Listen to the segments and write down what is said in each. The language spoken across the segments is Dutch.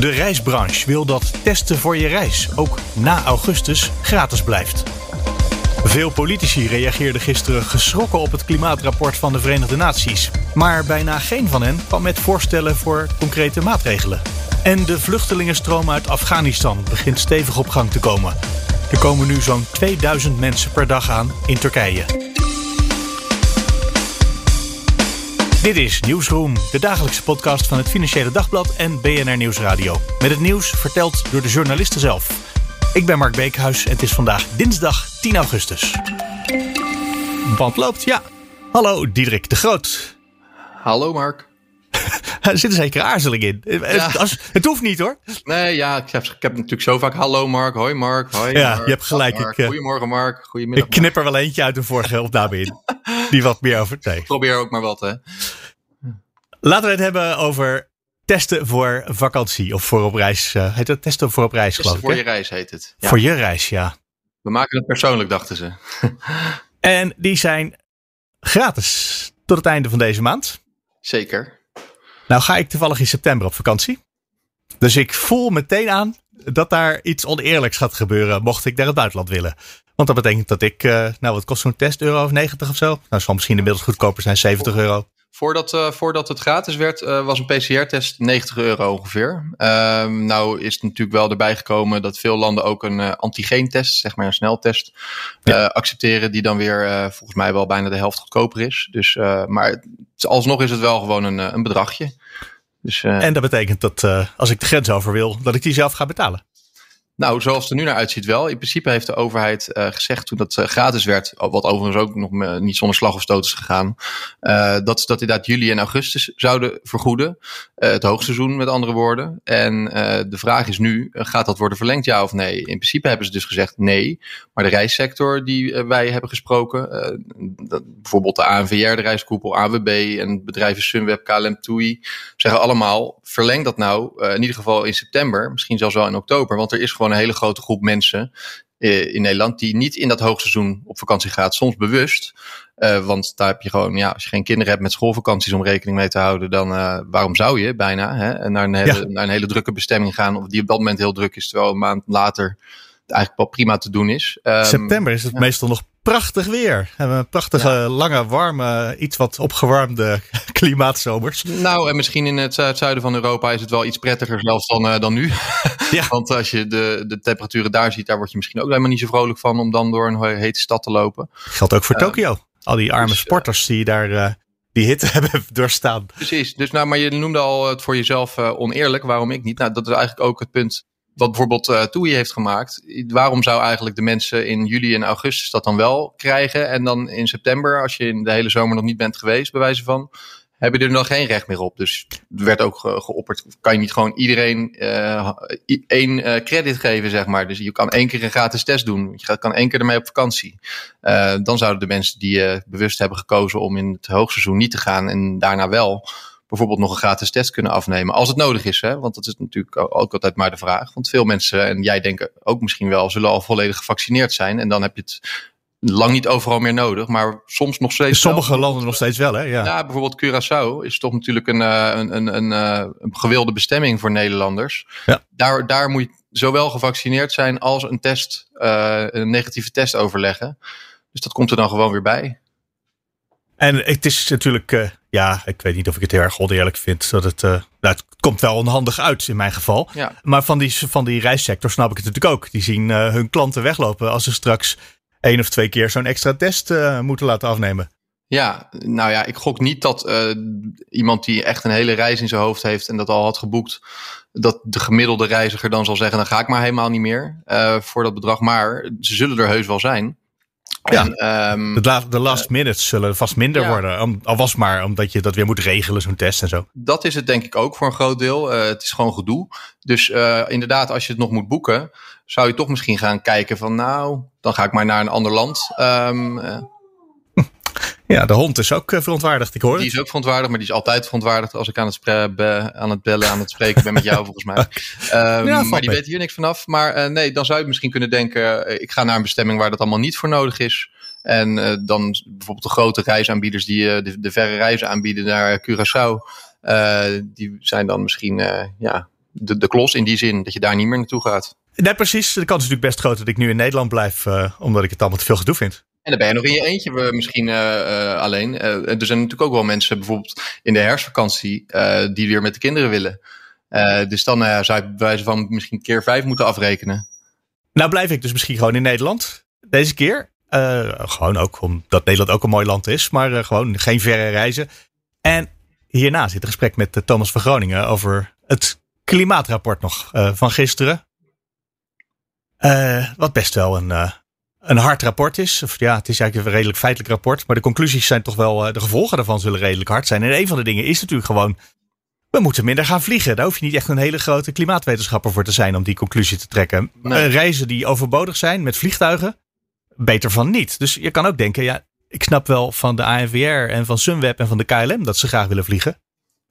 De reisbranche wil dat testen voor je reis ook na augustus gratis blijft. Veel politici reageerden gisteren geschrokken op het klimaatrapport van de Verenigde Naties. Maar bijna geen van hen kwam met voorstellen voor concrete maatregelen. En de vluchtelingenstroom uit Afghanistan begint stevig op gang te komen. Er komen nu zo'n 2000 mensen per dag aan in Turkije. Dit is Nieuwsroom, de dagelijkse podcast van het Financiële Dagblad en BNR Nieuwsradio. Met het nieuws verteld door de journalisten zelf. Ik ben Mark Beekhuis en het is vandaag dinsdag 10 augustus. Band loopt, ja. Hallo, Diederik de Groot. Hallo Mark. Er zit een zekere aarzeling in. Ja. Als, het hoeft niet hoor. Nee, ja, ik heb, ik heb natuurlijk zo vaak hallo Mark, hoi Mark, hoi Ja, Mark, je hebt gelijk, Mark, ik, eh, Goedemorgen Mark, goedemiddag Ik knip er wel eentje uit de vorige opname in. Die wat meer over. Nee. Probeer ook maar wat hè. Laten we het hebben over testen voor vakantie. Of voor op reis. eh, heet dat testen voor op reis, Testen geloof ik. voor hè? je reis heet het. Ja. Voor je reis, ja. We maken het persoonlijk, dachten ze. En die zijn gratis tot het einde van deze maand. Zeker. Nou ga ik toevallig in september op vakantie. Dus ik voel meteen aan dat daar iets oneerlijks gaat gebeuren mocht ik naar het buitenland willen. Want dat betekent dat ik, eh, nou wat kost zo'n test, euro of 90 of zo? Nou, zal misschien inmiddels goedkoper zijn, 70 euro. Voordat, eh, voordat het gratis werd, eh, was een PCR-test 90 euro ongeveer. Ehm, nou is het natuurlijk wel erbij gekomen dat veel landen ook een eh, antigeentest, zeg maar een sneltest, accepteren. Die dan weer volgens mij wel bijna de helft goedkoper is. Dus, maar het- alsnog is het wel gewoon een, een bedragje. Dus, En dat betekent dat als ik de grens over wil, dat ik die zelf ga betalen. Nou, zoals het er nu naar uitziet wel. In principe heeft de overheid eh, gezegd toen dat eh, gratis werd, wat overigens ook nog eh, niet zonder slag of stoot is gegaan, dat ze dat inderdaad juli en augustus zouden vergoeden. Het hoogseizoen met andere woorden. En de vraag is nu, gaat dat worden verlengd ja of nee? In principe hebben ze dus gezegd nee. Maar de reissector die wij hebben gesproken, dat, bijvoorbeeld de ANVR, de reiskoepel, AWB en bedrijven Sunweb, KLM, TUI, zeggen allemaal, verleng dat nou in ieder geval in september, misschien zelfs wel in oktober. Want er is gewoon een hele grote groep mensen eh, in Nederland die niet in dat hoogseizoen op vakantie gaat. Soms bewust. Eh, want daar heb je gewoon, ja, als je geen kinderen hebt met schoolvakanties om rekening mee te houden, dan eh, waarom zou je bijna hè, naar, een hele, Ja. naar een hele drukke bestemming gaan, of die op dat moment heel druk is, terwijl een maand later eigenlijk wel prima te doen is. Ehm, September is het ja. meestal nog prachtig weer. We hebben een prachtige, lange, warme, iets wat opgewarmde klimaatzomers. Nou, en misschien in het zuid- zuiden van Europa is het wel iets prettiger zelfs dan, eh, dan nu. Ja. Want als je de, de temperaturen daar ziet, daar word je misschien ook helemaal niet zo vrolijk van om dan door een he- hete stad te lopen. Geldt ook voor Tokio. Al die arme dus, eh, sporters die daar eh, die hitte hebben doorstaan. Precies. Dus nou, maar je noemde al het voor jezelf eh, oneerlijk. Waarom ik niet? Nou, dat is eigenlijk ook het punt wat bijvoorbeeld eh TUI heeft gemaakt. Waarom zou eigenlijk de mensen in juli en augustus dat dan wel krijgen? En dan in september, als je in de hele zomer nog niet bent geweest, bij wijze van, heb je er dan geen recht meer op. Dus er werd ook ge- geopperd, kan je niet gewoon iedereen eh, één eh, credit geven, zeg maar. Dus je kan één keer een gratis test doen. Je kan één keer ermee op vakantie. Dan zouden de mensen die bewust hebben gekozen om in het hoogseizoen niet te gaan en daarna wel bijvoorbeeld nog een gratis test kunnen afnemen. Als het nodig is, hè? want dat is natuurlijk ook altijd maar de vraag. Want veel mensen, en jij denken ook misschien wel, zullen al volledig gevaccineerd zijn. En dan heb je het lang niet overal meer nodig, maar soms nog steeds. wel. sommige landen nog steeds wel, hè? Ja. Ja, bijvoorbeeld Curaçao is toch natuurlijk een, eh, een, een, een, eh, een gewilde bestemming voor Nederlanders. Ja. Daar, daar moet je zowel gevaccineerd zijn als een test, eh, een negatieve test overleggen. Dus dat komt er dan gewoon weer bij. En het is natuurlijk, ja, ik weet niet of ik het heel erg oneerlijk vind. Dat het, eh, nou, het komt wel onhandig uit in mijn geval. Ja. Maar van die, van die reissector snap ik het natuurlijk ook. Die zien eh, hun klanten weglopen als ze straks één of twee keer zo'n extra test eh, moeten laten afnemen. Ja, nou ja, ik gok niet dat iemand die echt een hele reis in zijn hoofd heeft en dat al had geboekt, dat de gemiddelde reiziger dan zal zeggen, dan ga ik maar helemaal niet meer voor dat bedrag. Maar ze zullen er heus wel zijn. Ja, ehm, de, de last uh, minutes zullen vast minder worden. al was maar omdat je dat weer moet regelen, zo'n test en zo. Dat is het denk ik ook voor een groot deel. Uh, het is gewoon gedoe. Dus uh, inderdaad, als je het nog moet boeken, zou je toch misschien gaan kijken van nou, dan ga ik maar naar een ander land. Um, ja, de hond is ook verontwaardigd, ik hoor Die is ook verontwaardigd, maar die is altijd verontwaardigd als ik aan het, aan het bellen, aan het spreken ben met jou volgens mij. Um, ja, maar die weet hier niks vanaf. Maar uh, nee, dan zou je misschien kunnen denken, ik ga naar een bestemming waar dat allemaal niet voor nodig is. En uh, dan bijvoorbeeld de grote reisaanbieders die de, de, verre reizen aanbieden naar Curaçao. die zijn dan misschien ja, de, de klos in die zin dat je daar niet meer naartoe gaat. Nee, precies. De kans is natuurlijk best groot dat ik nu in Nederland blijf, omdat ik het allemaal te veel gedoe vind. En dan ben je nog in je eentje misschien uh, uh, alleen. Uh, er zijn natuurlijk ook wel mensen, bijvoorbeeld in de herfstvakantie, die weer met de kinderen willen. dus dan zou je bij wijze van misschien keer vijf moeten afrekenen. Nou blijf ik dus misschien gewoon in Nederland. Deze keer. gewoon ook omdat Nederland ook een mooi land is. Maar gewoon geen verre reizen. En hierna zit een gesprek met Thomas van Groningen over het klimaatrapport nog van gisteren. wat best wel een een hard rapport is. Of ja, het is eigenlijk een redelijk feitelijk rapport. Maar de conclusies zijn toch wel, eh, de gevolgen daarvan zullen redelijk hard zijn. En een van de dingen is natuurlijk gewoon, we moeten minder gaan vliegen. Daar hoef je niet echt een hele grote klimaatwetenschapper voor te zijn om die conclusie te trekken. Nee. reizen die overbodig zijn met vliegtuigen, beter van niet. Dus je kan ook denken, ja, ik snap wel van de ANVR en van Sunweb en van de KLM dat ze graag willen vliegen.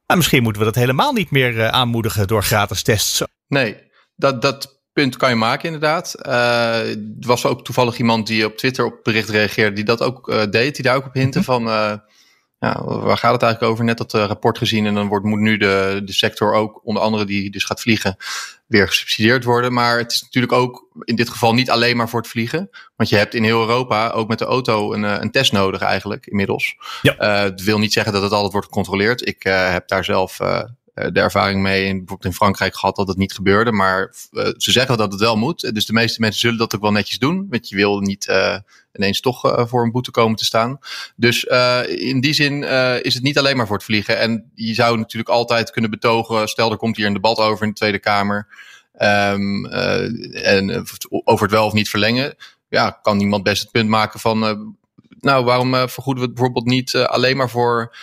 Maar misschien moeten we dat helemaal niet meer eh, aanmoedigen door gratis tests. Nee, dat, dat punt kan je maken, inderdaad. Uh, er was ook toevallig iemand die op Twitter op bericht reageerde, die dat ook uh, deed, die daar ook op hinten mhm. van. Uh, ja, waar gaat het eigenlijk over? Net dat rapport gezien en dan wordt, moet nu de, de sector ook, onder andere die dus gaat vliegen, weer gesubsidieerd worden. Maar het is natuurlijk ook in dit geval niet alleen maar voor het vliegen. Want je hebt in heel Europa ook met de auto een, een test nodig eigenlijk inmiddels. Ja. Uh, wil niet zeggen dat het altijd wordt gecontroleerd. Ik heb daar zelf eh, de ervaring mee in, bijvoorbeeld in Frankrijk gehad dat het niet gebeurde. Maar uh, ze zeggen dat het wel moet. Dus de meeste mensen zullen dat ook wel netjes doen. Want je wil niet uh, ineens toch voor een boete komen te staan. Dus in die zin is het niet alleen maar voor het vliegen. En je zou natuurlijk altijd kunnen betogen. Stel er komt hier een debat over in de Tweede Kamer. Um, en over het wel of niet verlengen. Ja, kan iemand best het punt maken van. nou, waarom vergoeden we het bijvoorbeeld niet alleen maar voor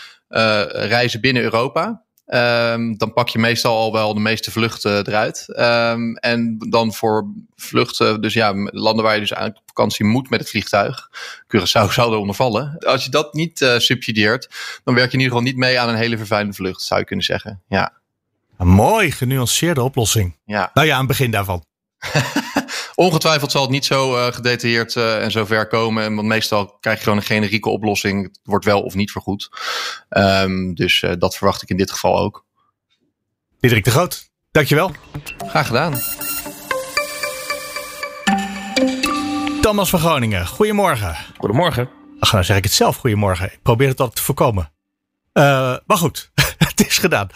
reizen binnen Europa? Um, dan pak je meestal al wel de meeste vluchten eruit. Um, en dan voor vluchten, dus ja, landen waar je dus eigenlijk op vakantie moet met het vliegtuig. Curaçao zou eronder vallen. Als je dat niet uh, subsidieert, dan werk je in ieder geval niet mee aan een hele vervuilende vlucht, zou je kunnen zeggen. Ja. Een mooi genuanceerde oplossing. Ja. Nou ja, aan het begin daarvan. Ongetwijfeld zal het niet zo uh, gedetailleerd uh, en zo ver komen. Want meestal krijg je gewoon een generieke oplossing. Het wordt wel of niet vergoed. Um, dus uh, dat verwacht ik in dit geval ook. Diederik de Groot, dankjewel. Graag gedaan. Thomas van Groningen, goedemorgen. Goedemorgen. Ach, nou zeg ik het zelf, goedemorgen. Ik probeer het altijd te voorkomen. maar goed, het is gedaan.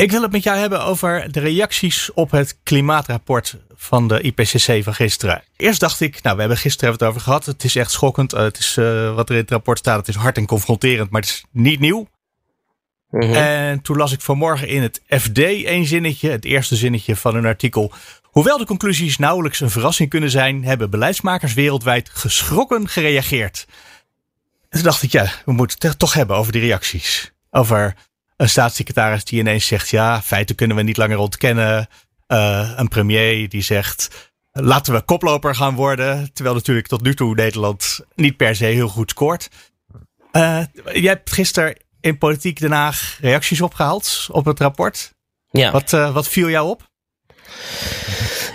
Ik wil het met jou hebben over de reacties op het klimaatrapport van de IPCC van gisteren. Eerst dacht ik, nou, we hebben gisteren het over gehad. Het is echt schokkend. Uh, het is, uh, wat er in het rapport staat, het is hard en confronterend, maar het is niet nieuw. Mm -hmm. En toen las ik vanmorgen in het FD een zinnetje, het eerste zinnetje van een artikel. Hoewel de conclusies nauwelijks een verrassing kunnen zijn, hebben beleidsmakers wereldwijd geschrokken gereageerd. En toen dacht ik, ja, we moeten het toch hebben over die reacties. Over een staatssecretaris die ineens zegt: ja, feiten kunnen we niet langer ontkennen. Uh, een premier die zegt: laten we koploper gaan worden. Terwijl natuurlijk tot nu toe Nederland niet per se heel goed scoort. Uh, jij hebt gisteren in Politiek Den Haag reacties opgehaald op het rapport. Ja. Wat, uh, wat viel jou op?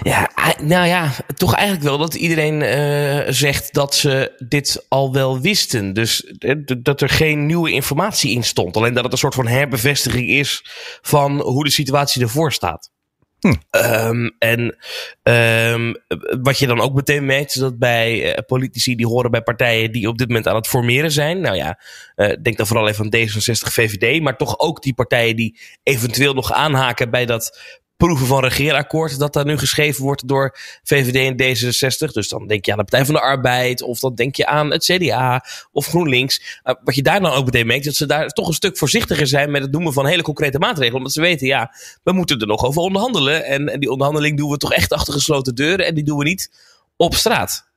Ja, nou ja, toch eigenlijk wel dat iedereen uh, zegt dat ze dit al wel wisten. Dus dat er geen nieuwe informatie in stond. Alleen dat het een soort van herbevestiging is van hoe de situatie ervoor staat. Hm. Um, en um, wat je dan ook meteen merkt, is dat bij uh, politici die horen bij partijen die op dit moment aan het formeren zijn. Nou ja, uh, denk dan vooral even aan D66, VVD, maar toch ook die partijen die eventueel nog aanhaken bij dat proeven van regeerakkoord dat daar nu geschreven wordt door VVD en D66. Dus dan denk je aan de Partij van de Arbeid of dan denk je aan het CDA of GroenLinks. Uh, wat je daar dan ook meteen merkt, dat ze daar toch een stuk voorzichtiger zijn met het noemen van hele concrete maatregelen. Omdat ze weten, ja, we moeten er nog over onderhandelen. En, en die onderhandeling doen we toch echt achter gesloten deuren en die doen we niet op straat.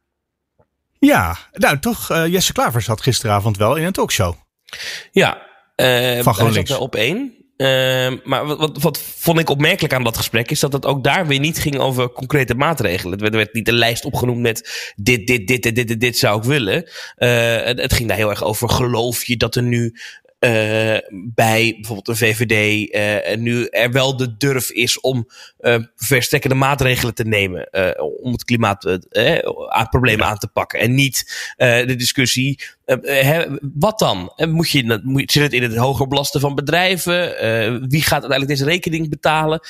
Ja, nou toch, uh, Jesse Klavers zat gisteravond wel in een talkshow. Ja, uh, van GroenLinks. Hij zat op één. Uh, maar wat, wat, wat, vond ik opmerkelijk aan dat gesprek is dat het ook daar weer niet ging over concrete maatregelen. Het werd, niet een lijst opgenoemd met dit, dit, dit, dit, dit, dit, zou ik willen. Het, het, ging daar heel erg over. Geloof je dat er nu uh, bij bijvoorbeeld de VVD uh, nu er wel de durf is om uh, verstrekkende maatregelen te nemen om het klimaatproblemen aan te pakken. En niet de discussie, wat dan? Moet je, moet, zit het in het hoger belasten van bedrijven? wie gaat uiteindelijk deze rekening betalen?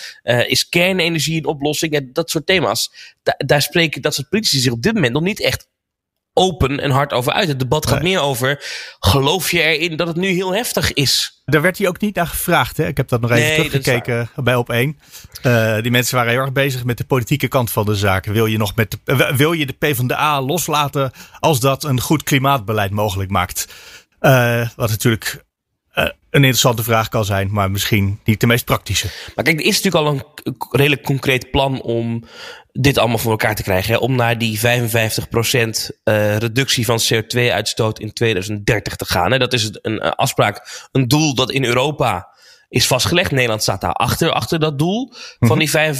is kernenergie een oplossing? En dat soort thema's. Da daar spreken dat soort politici zich op dit moment nog niet echt open en hard over uit. Het debat gaat meer over, geloof je erin dat het nu heel heftig is? Daar werd hij ook niet naar gevraagd. Hè? Ik heb dat nog even teruggekeken bij op één. Uh, die mensen waren heel erg bezig met de politieke kant van de zaak. Wil je, nog met de, wil je de PvdA loslaten als dat een goed klimaatbeleid mogelijk maakt? Uh, wat natuurlijk een interessante vraag kan zijn, maar misschien niet de meest praktische. Maar kijk, er is natuurlijk al een redelijk concreet plan om dit allemaal voor elkaar te krijgen. Hè? Om naar die 55% uh, reductie van CO2-uitstoot in 2030 te gaan. Hè? Dat is een afspraak, een doel dat in Europa is vastgelegd. Nederland staat daar achter, achter dat doel van mhm. die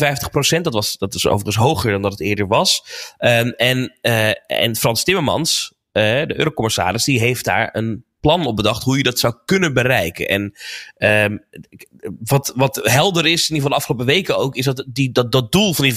55%. Dat, was, dat is overigens hoger dan dat het eerder was. Um, en, uh, en Frans Timmermans, uh, de eurocommissaris, die heeft daar een plan op bedacht hoe je dat zou kunnen bereiken. En um, wat, wat helder is, in ieder geval de afgelopen weken ook, is dat die, dat, dat doel van die 55%,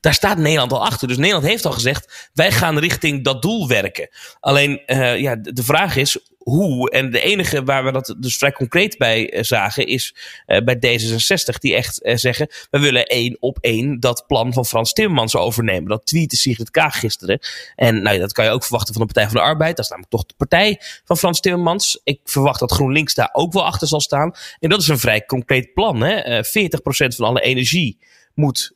daar staat Nederland al achter. Dus Nederland heeft al gezegd, wij gaan richting dat doel werken. Alleen, uh, ja, de vraag is, hoe. En de enige waar we dat dus vrij concreet bij uh, zagen is uh, bij D66. Die echt uh, zeggen, we willen één op één dat plan van Frans Timmermans overnemen. Dat tweette Sigrid Kaag gisteren. En nou, dat kan je ook verwachten van de Partij van de Arbeid. Dat is namelijk toch de partij van Frans Timmermans. Ik verwacht dat GroenLinks daar ook wel achter zal staan. En dat is een vrij concreet plan. Hè? 40% van alle energie moet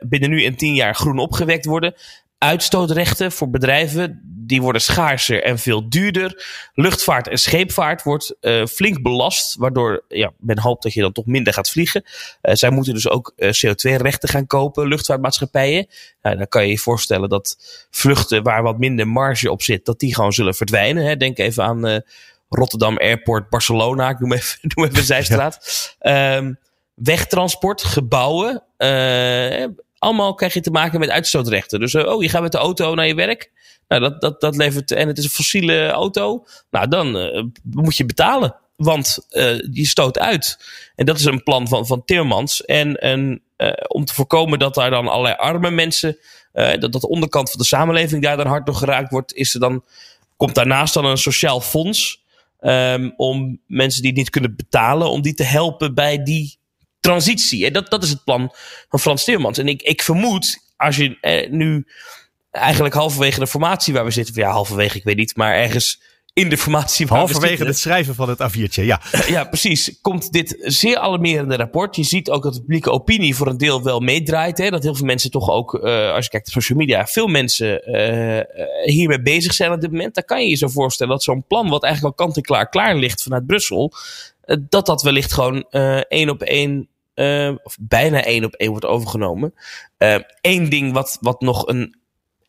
binnen nu en 10 jaar groen opgewekt worden. Uitstootrechten voor bedrijven, die worden schaarser en veel duurder. Luchtvaart en scheepvaart wordt uh, flink belast, waardoor ja, men hoopt dat je dan toch minder gaat vliegen. Uh, zij moeten dus ook uh, CO2-rechten gaan kopen, luchtvaartmaatschappijen. Nou, dan kan je je voorstellen dat vluchten waar wat minder marge op zit, dat die gewoon zullen verdwijnen. Hè. Denk even aan Rotterdam Airport, Barcelona, ik noem even, noem even Zijstraat. Ja. Um, wegtransport, gebouwen, allemaal krijg je te maken met uitstootrechten. Dus uh, oh, je gaat met de auto naar je werk. Nou, dat, dat, dat levert. En het is een fossiele auto. Nou, dan uh, moet je betalen. Want uh, je stoot uit. En dat is een plan van, van Timmermans. En, en om te voorkomen dat daar dan allerlei arme mensen. dat, dat de onderkant van de samenleving daar dan hard door geraakt wordt. Is er dan, komt daarnaast dan een sociaal fonds. Um, om mensen die het niet kunnen betalen. Om die te helpen bij die transitie. En dat, dat is het plan van Frans Timmermans. En ik, ik vermoed, als je eh, nu eigenlijk halverwege de formatie waar we zitten, ja, halverwege, ik weet niet, maar ergens in de formatie. Waar halverwege het schrijven van het A4'tje, ja. ja, precies. Komt dit zeer alarmerende rapport. Je ziet ook dat de publieke opinie voor een deel wel meedraait. Hè? Dat heel veel mensen toch ook, uh, als je kijkt op social media, veel mensen uh, hiermee bezig zijn op dit moment. Dan kan je je zo voorstellen dat zo'n plan, wat eigenlijk al kant-en-klaar klaar ligt vanuit Brussel, dat dat wellicht gewoon één op één of bijna één op één wordt overgenomen. Eén uh, ding wat, wat nog een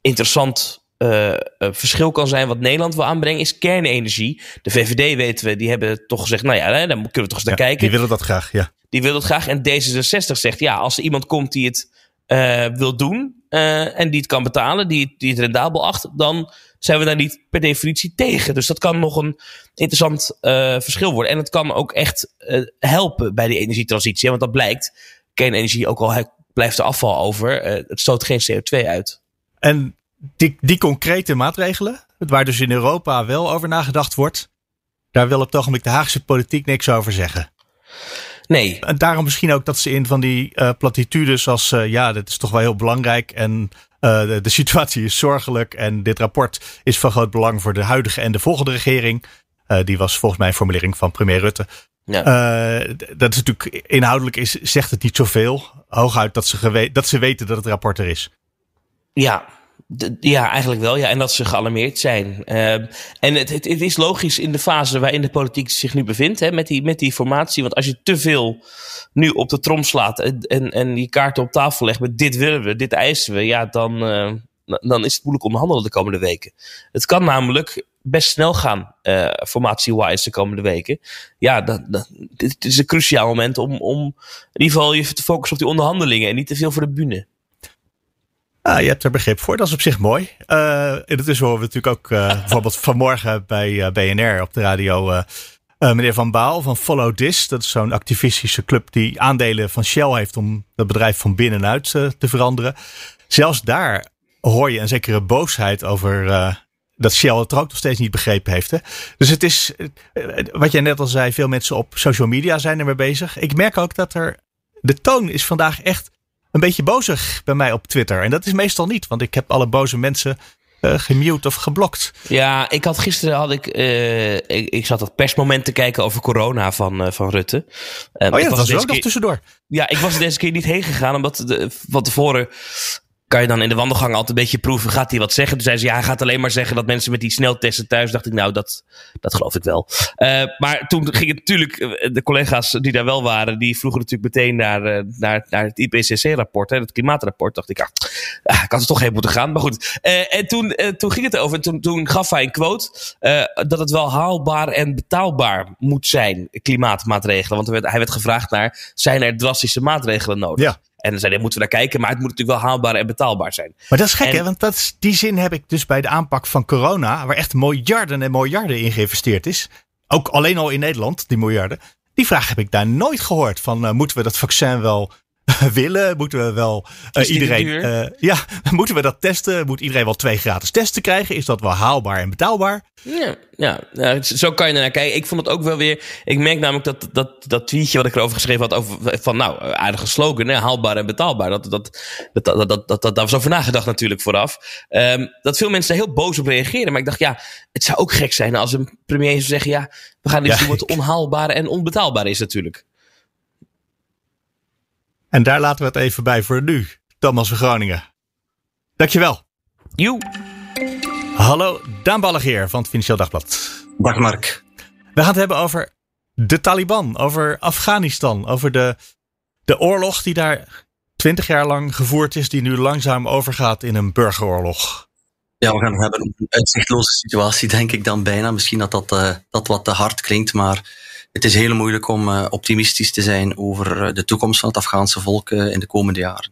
interessant uh, verschil kan zijn, wat Nederland wil aanbrengen, is kernenergie. De VVD weten we, die hebben toch gezegd, nou ja, dan kunnen we toch eens naar kijken. Die willen dat graag, ja. Die willen dat graag. En D66 zegt, ja, als er iemand komt die het uh, wil doen uh, en die het kan betalen, die, die het rendabel acht, dan zijn we daar niet per definitie tegen. Dus dat kan nog een interessant uh, verschil worden. En het kan ook echt helpen bij die energietransitie. Want dat blijkt, kernenergie, ook al blijft er afval over, het stoot geen CO2 uit. En die, die concrete maatregelen, waar dus in Europa wel over nagedacht wordt, daar wil op het ogenblik de Haagse politiek niks over zeggen. Nee. En daarom misschien ook dat ze in van die uh, platitudes als uh, ja, dit is toch wel heel belangrijk en uh, de, de, situatie is zorgelijk en dit rapport is van groot belang voor de huidige en de volgende regering. die was volgens mij een formulering van premier Rutte. Ja. dat is natuurlijk inhoudelijk is, zegt het niet zoveel. Hooguit dat ze, dat ze weten dat het rapport er is. Ja, ja, eigenlijk wel. Ja, en dat ze gealarmeerd zijn. Uh, en het, het, is logisch in de fase waarin de politiek zich nu bevindt, hè, met, die, met die formatie. Want als je te veel nu op de trom slaat en, en, en die kaarten op tafel legt met dit willen we, dit eisen we, ja, dan, uh, dan is het moeilijk onderhandelen de komende weken. Het kan namelijk best snel gaan, uh, formatie-wise, de komende weken. Ja, dat, dit is een cruciaal moment om, om in ieder geval je te focussen op die onderhandelingen en niet te veel voor de bühne. Ah, je hebt er begrip voor, dat is op zich mooi. Uh, intussen horen we natuurlijk ook uh, bijvoorbeeld vanmorgen bij BNR op de radio meneer Van Baal van Follow This. Dat is zo'n activistische club die aandelen van Shell heeft om dat bedrijf van binnenuit te veranderen. Zelfs daar hoor je een zekere boosheid over dat Shell het er ook nog steeds niet begrepen heeft. Hè? Dus het is, wat jij net al zei, veel mensen op social media zijn ermee bezig. Ik merk ook dat er, de toon is vandaag echt een beetje bozig bij mij op Twitter. En dat is meestal niet, want ik heb alle boze mensen uh, gemute of geblokt. Ja, ik had gisteren had ik, uh, ik, ik, zat dat persmoment te kijken over corona van, uh, van Rutte. oh ja, dat was er ook nog tussendoor. Ja, ik was er deze keer niet heen gegaan, omdat de, van tevoren kan je dan in de wandelgang altijd een beetje proeven. Gaat hij wat zeggen? Toen zei ze, ja, hij gaat alleen maar zeggen dat mensen met die sneltesten thuis. Dacht ik, nou, dat, dat geloof ik wel. Uh, maar toen ging het natuurlijk, eh, de collega's die daar wel waren, die vroegen natuurlijk meteen naar, uh, naar, naar het IPCC-rapport, het klimaatrapport. Dacht ik, ah, ah, ik had er toch heen moeten gaan. Maar goed. En toen, toen ging het over. En toen, toen gaf hij een quote dat het wel haalbaar en betaalbaar moet zijn, klimaatmaatregelen. Want hij werd gevraagd naar, zijn er drastische maatregelen nodig? Ja. En dan zei hij, moeten we naar kijken, maar het moet natuurlijk wel haalbaar en betaalbaar zijn. Maar dat is gek, hè? Want dat is, die zin heb ik dus bij de aanpak van corona, waar echt miljarden en miljarden in geïnvesteerd is. Ook alleen al in Nederland, die miljarden. Die vraag heb ik daar nooit gehoord. Van uh, moeten we dat vaccin wel willen? Moeten we wel uh, iedereen. Uh, ja, moeten we dat testen? Moet iedereen wel twee gratis testen krijgen? Is dat wel haalbaar en betaalbaar? Ja, ja, zo kan je naar kijken. Ik vond het ook wel weer. Ik merk namelijk dat dat, dat tweetje wat ik erover geschreven had. Over, van nou, aardige slogan, hè, haalbaar en betaalbaar. Dat, dat, dat, dat, dat, dat, dat, daar was over nagedacht natuurlijk vooraf. Um, dat veel mensen daar heel boos op reageren. Maar ik dacht, ja, het zou ook gek zijn als een premier zou zeggen: ja, we gaan iets ja. doen wat onhaalbaar en onbetaalbaar is natuurlijk. En daar laten we het even bij voor nu. Thomas van Groningen. Dankjewel. Joe. Hallo, Daan Ballegeer van het Financieel Dagblad. Dag Mark. We gaan het hebben over de Taliban, over Afghanistan, over de, de oorlog die daar twintig jaar lang gevoerd is, die nu langzaam overgaat in een burgeroorlog. Ja, we gaan het hebben over een uitzichtloze situatie, denk ik dan bijna. Misschien dat dat, uh, dat wat te hard klinkt, maar het is heel moeilijk om uh, optimistisch te zijn over uh, de toekomst van het Afghaanse volk uh, in de komende jaren.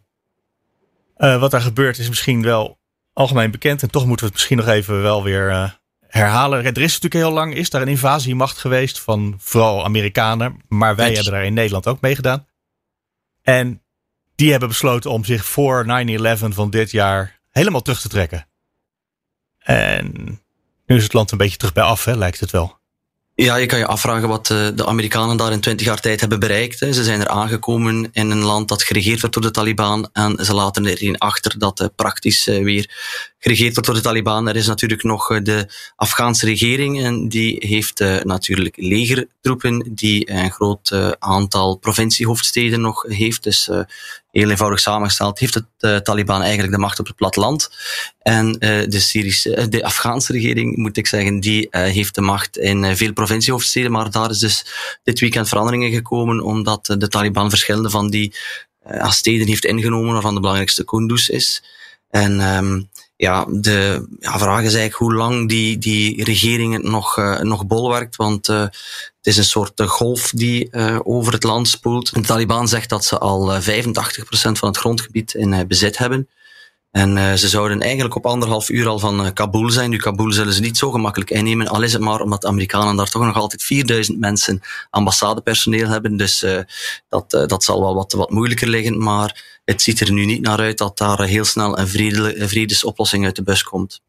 wat daar gebeurt is misschien wel algemeen bekend en toch moeten we het misschien nog even wel weer herhalen. Er is natuurlijk heel lang is daar een invasiemacht geweest van vooral Amerikanen, maar wij hebben daar in Nederland ook meegedaan. En die hebben besloten om zich voor 9-11 van dit jaar helemaal terug te trekken. En nu is het land een beetje terug bij af, hè, lijkt het wel. Ja, je kan je afvragen wat eh, de Amerikanen daar in twintig jaar tijd hebben bereikt. Ze zijn er aangekomen in een land dat geregeerd wordt door de Taliban en ze laten erin achter dat uh, praktisch uh, weer geregeerd wordt door de Taliban. Er is natuurlijk nog de Afghaanse regering en die heeft natuurlijk legertroepen die een groot aantal provinciehoofdsteden nog heeft. Dus heel eenvoudig samengesteld, heeft het uh, Taliban eigenlijk de macht op het platteland. En uh, de, Syrische, de Afghaanse regering, moet ik zeggen, die uh, heeft de macht in veel provinciehoofdsteden. Maar daar is dus dit weekend veranderingen gekomen, omdat de Taliban verschillende van die steden heeft ingenomen, waarvan de belangrijkste Kunduz is. En um, ja, de ja, vraag is eigenlijk hoe lang die, die regering nog, uh, nog bolwerkt. Want uh, het is een soort golf die uh, over het land spoelt. De Taliban zegt dat ze al 85% van het grondgebied in bezit hebben. En ze zouden eigenlijk op anderhalf uur al van Kabul zijn. Nu, Kabul zullen ze niet zo gemakkelijk innemen, al is het maar omdat de Amerikanen daar toch nog altijd 4000 mensen ambassadepersoneel hebben. Dus dat, dat zal wel wat, wat moeilijker liggen. Maar het ziet er nu niet naar uit dat daar heel snel een, een vredesoplossing uit de bus komt.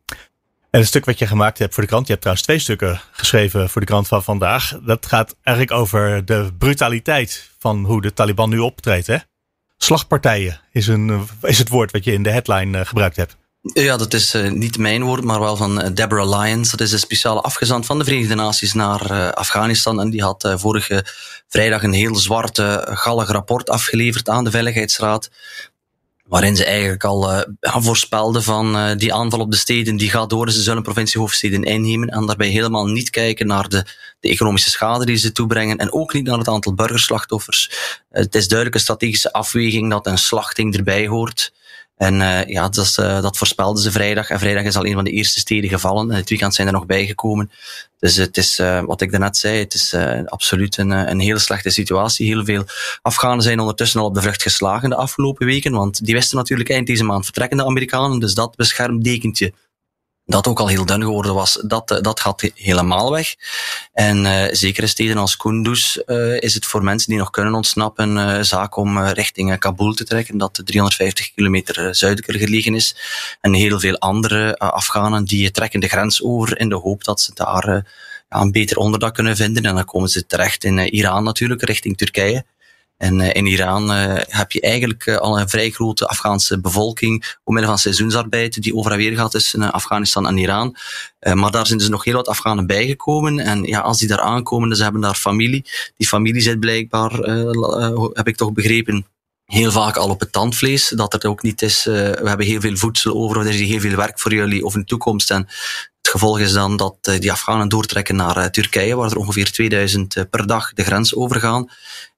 En het stuk wat je gemaakt hebt voor de krant, je hebt trouwens twee stukken geschreven voor de krant van vandaag. Dat gaat eigenlijk over de brutaliteit van hoe de Taliban nu optreedt. Hè? slagpartijen is, een, is het woord wat je in de headline uh, gebruikt hebt. Ja, dat is uh, niet mijn woord, maar wel van uh, Deborah Lyons. Dat is een speciale afgezant van de Verenigde Naties naar Afghanistan. En die had vorige vrijdag een heel zwarte, gallig rapport afgeleverd aan de Veiligheidsraad waarin ze eigenlijk al uh, voorspelden van uh, die aanval op de steden, die gaat door, ze zullen provinciehoofdsteden innemen en daarbij helemaal niet kijken naar de, de economische schade die ze toebrengen en ook niet naar het aantal burgerslachtoffers. Uh, het is duidelijk een strategische afweging dat een slachting erbij hoort. En uh, ja, dat, uh, dat voorspelden ze vrijdag. En vrijdag is al een van de eerste steden gevallen. En het weekend zijn er nog bijgekomen. Dus het is, uh, wat ik daarnet zei, het is absoluut een, een hele slechte situatie. Heel veel Afghanen zijn ondertussen al op de vlucht geslagen de afgelopen weken. Want die wisten natuurlijk eind deze maand vertrekken de Amerikanen. Dus dat beschermdekentje dat ook al heel dun geworden was, dat, eh, dat gaat helemaal weg. En uh, zeker in steden als Kunduz uh, is het voor mensen die nog kunnen ontsnappen uh, zaak om richting Kabul te trekken, dat 350 kilometer zuidelijker gelegen is. En heel veel andere Afghanen die trekken de grens over in de hoop dat ze daar ja, een beter onderdak kunnen vinden. En dan komen ze terecht in Iran natuurlijk, richting Turkije. En uh, in Iran uh, heb je eigenlijk uh, al een vrij grote Afghaanse bevolking, omwille van seizoensarbeid, die over en weer gaat tussen Afghanistan en Iran. maar daar zijn dus nog heel wat Afghanen bijgekomen. En ja, als die daar aankomen, dus ze hebben daar familie. Die familie zit blijkbaar, heb ik toch begrepen, heel vaak al op het tandvlees. Dat er ook niet is, we hebben heel veel voedsel over, of er is heel veel werk voor jullie of in de toekomst. En het gevolg is dan dat die Afghanen doortrekken naar Turkije, waar er ongeveer 2000 per dag de grens overgaan.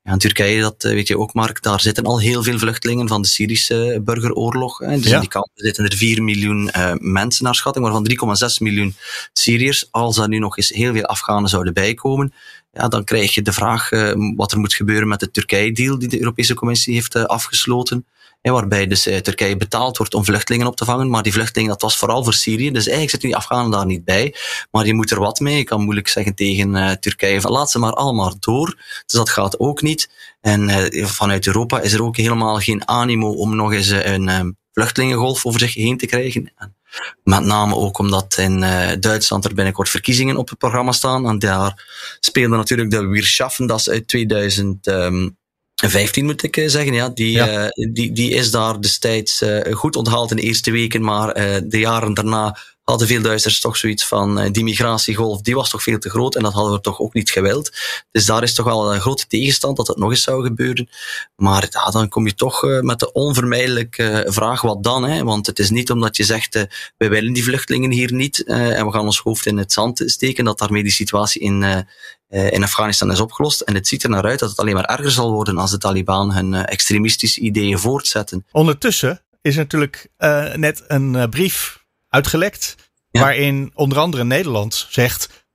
Ja, in Turkije, dat eh, weet je ook, Mark, daar zitten al heel veel vluchtelingen van de Syrische burgeroorlog. Hè. Dus in die kampen zitten er 4 miljoen mensen naar schatting, waarvan 3,6 miljoen Syriërs. Als er nu nog eens heel veel Afghanen zouden bijkomen, ja, dan krijg je de vraag uh, wat er moet gebeuren met de Turkije-deal die de Europese Commissie heeft afgesloten. Ja, waarbij dus uh, Turkije betaald wordt om vluchtelingen op te vangen. Maar die vluchtelingen, dat was vooral voor Syrië. Dus eigenlijk zitten die Afghanen daar niet bij. Maar je moet er wat mee. Ik kan moeilijk zeggen tegen Turkije van laat ze maar allemaal door. Dus dat gaat ook niet. En vanuit Europa is er ook helemaal geen animo om nog eens een vluchtelingengolf over zich heen te krijgen. En met name ook omdat in Duitsland er binnenkort verkiezingen op het programma staan. En daar speelde natuurlijk de Wirtschaffen uit 2000. Um, 15 moet ik eh, zeggen, ja. Die, ja. Uh, die, die is daar destijds uh, goed onthaald in de eerste weken, maar de jaren daarna hadden veel Duitsers toch zoiets van die migratiegolf, die was toch veel te groot en dat hadden we toch ook niet gewild. Dus daar is toch wel een grote tegenstand dat het nog eens zou gebeuren. Maar ja, dan kom je toch met de onvermijdelijke vraag, wat dan? Hè? Want het is niet omdat je zegt, we willen die vluchtelingen hier niet en we gaan ons hoofd in het zand steken, dat daarmee die situatie in, in Afghanistan is opgelost. En het ziet er naar uit dat het alleen maar erger zal worden als de Taliban hun extremistische ideeën voortzetten. Ondertussen is natuurlijk net een brief uitgelekt. Ja. Waarin onder andere Nederland zegt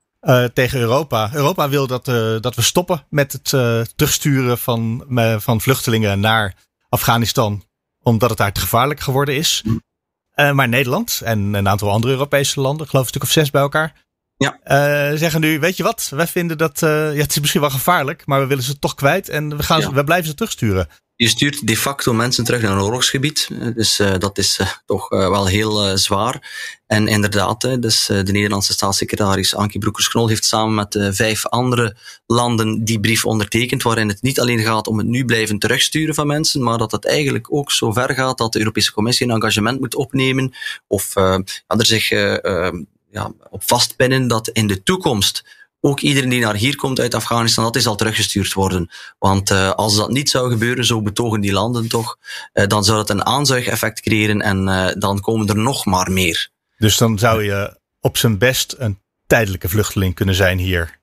tegen Europa. Europa wil dat, dat we stoppen met het terugsturen van, van vluchtelingen naar Afghanistan. Omdat het daar te gevaarlijk geworden is. Mm. maar Nederland en een aantal andere Europese landen, geloof ik een stuk of zes bij elkaar ja. Zeggen nu, weet je wat, wij vinden dat, ja, het is misschien wel gevaarlijk, maar we willen ze toch kwijt en we, gaan ja. ze, we blijven ze terugsturen. Je stuurt de facto mensen terug naar een oorlogsgebied, dus uh, dat is toch wel heel zwaar. En inderdaad, dus, de Nederlandse staatssecretaris Ankie Broekers-Knol heeft samen met vijf andere landen die brief ondertekend, waarin het niet alleen gaat om het nu blijven terugsturen van mensen, maar dat het eigenlijk ook zo ver gaat dat de Europese Commissie een engagement moet opnemen of er zich ja, op vastpinnen dat in de toekomst ook iedereen die naar hier komt uit Afghanistan, dat is al teruggestuurd worden. Want uh, als dat niet zou gebeuren, zo betogen die landen toch, uh, dan zou dat een aanzuigeffect creëren en uh, dan komen er nog maar meer. Dus dan zou je op zijn best een tijdelijke vluchteling kunnen zijn hier.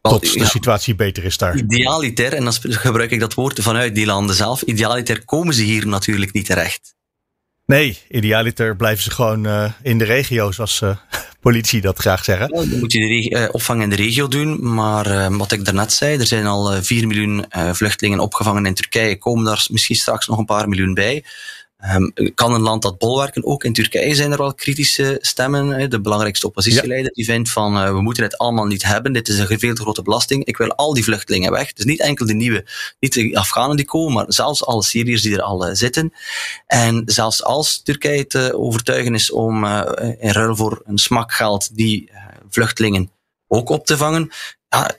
Tot de ja, situatie beter is daar. Idealiter, en dan gebruik ik dat woord vanuit die landen zelf, idealiter komen ze hier natuurlijk niet terecht. Nee, idealiter blijven ze gewoon in de regio, zoals uh, politie dat graag zeggen. Ja, dan moet je de uh, opvang in de regio doen. Maar wat ik daarnet zei, er zijn al 4 miljoen vluchtelingen opgevangen in Turkije. Komen daar misschien straks nog een paar miljoen bij. Um, kan een land dat bolwerken? Ook in Turkije zijn er wel kritische stemmen. De belangrijkste oppositieleider die vindt van uh, we moeten het allemaal niet hebben. Dit is een veel te grote belasting. Ik wil al die vluchtelingen weg. Dus niet enkel de nieuwe, niet de Afghanen die komen, maar zelfs alle Syriërs die er al uh, zitten. En zelfs als Turkije te overtuigen is om uh, in ruil voor een smak geld die vluchtelingen ook op te vangen, ja,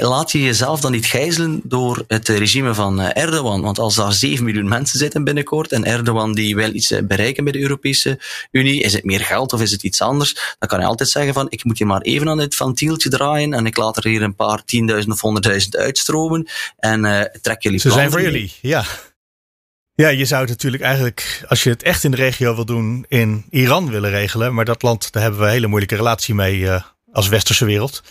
laat je jezelf dan niet gijzelen door het regime van eh, Erdogan. Want als daar 7 miljoen mensen zitten binnenkort en Erdogan die wil iets eh, bereiken bij de Europese Unie, is het meer geld of is het iets anders? Dan kan hij altijd zeggen van ik moet hier maar even aan het ventieltje draaien en ik laat er hier een paar tienduizend of honderdduizend uitstromen en uh, trek jullie Ze zijn voor jullie, ja. Ja, je zou het natuurlijk eigenlijk, als je het echt in de regio wil doen, in Iran willen regelen. Maar dat land, daar hebben we een hele moeilijke relatie mee uh, als westerse wereld.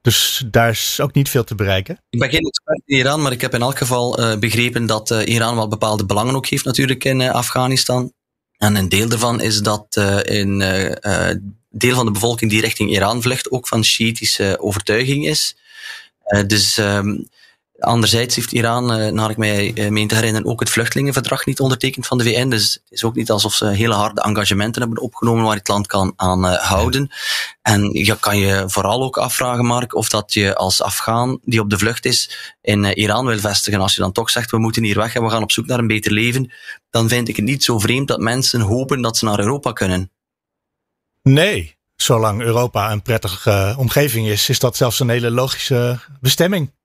Dus daar is ook niet veel te bereiken. Ik ben geen expert in Iran, maar ik heb in elk geval uh, begrepen dat uh, Iran wel bepaalde belangen ook heeft natuurlijk in uh, Afghanistan. En een deel daarvan is dat een deel van de bevolking die richting Iran vlucht ook van Shiïtische overtuiging is. dus um, Anderzijds heeft Iran, eh, naar ik mij eh, meen te herinneren, ook het vluchtelingenverdrag niet ondertekend van de VN. Dus het is ook niet alsof ze hele harde engagementen hebben opgenomen waar het land kan aan uh, houden. En je kan je vooral ook afvragen, Mark, of dat je als Afghaan die op de vlucht is in Iran wil vestigen. Als je dan toch zegt, we moeten hier weg en we gaan op zoek naar een beter leven, dan vind ik het niet zo vreemd dat mensen hopen dat ze naar Europa kunnen. Nee, zolang Europa een prettige omgeving is, is dat zelfs een hele logische bestemming.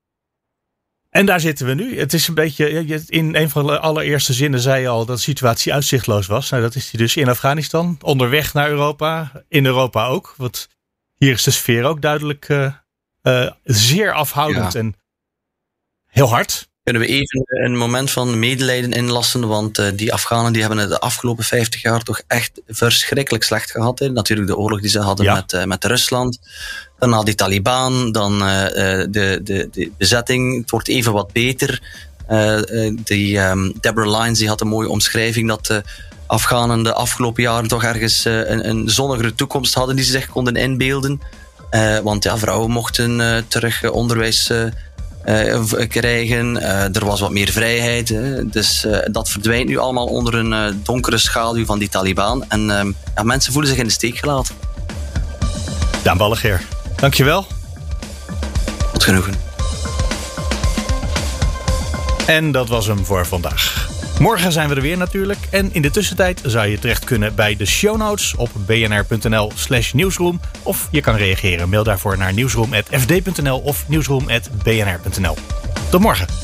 En daar zitten we nu. Het is een beetje. In een van de allereerste zinnen zei je al dat de situatie uitzichtloos was. Nou, dat is die dus in Afghanistan. Onderweg naar Europa. In Europa ook. Want hier is de sfeer ook duidelijk uh, uh, zeer afhoudend en heel hard. Kunnen we even een moment van medelijden inlassen? Want uh, die Afghanen die hebben het de afgelopen 50 jaar toch echt verschrikkelijk slecht gehad. Hè? Natuurlijk de oorlog die ze hadden ja. met, uh, met Rusland. Dan al die Taliban, dan uh, de, de, de bezetting. Het wordt even wat beter. die, um, Deborah Lyons die had een mooie omschrijving dat de Afghanen de afgelopen jaren toch ergens een, een zonnigere toekomst hadden die ze zich konden inbeelden. want ja, vrouwen mochten terug onderwijs krijgen. Uh, er was wat meer vrijheid. Hè. Dus uh, dat verdwijnt nu allemaal onder een donkere schaduw van die Taliban. En ehm, ja, mensen voelen zich in de steek gelaten. Daan Ballegeer, dankjewel. Tot genoegen. En dat was hem voor vandaag. Morgen zijn we er weer natuurlijk. En in de tussentijd zou je terecht kunnen bij de show notes op bnr.nl slash nieuwsroom. Of je kan reageren. Mail daarvoor naar nieuwsroom.fd.nl of nieuwsroom.bnr.nl. Tot morgen.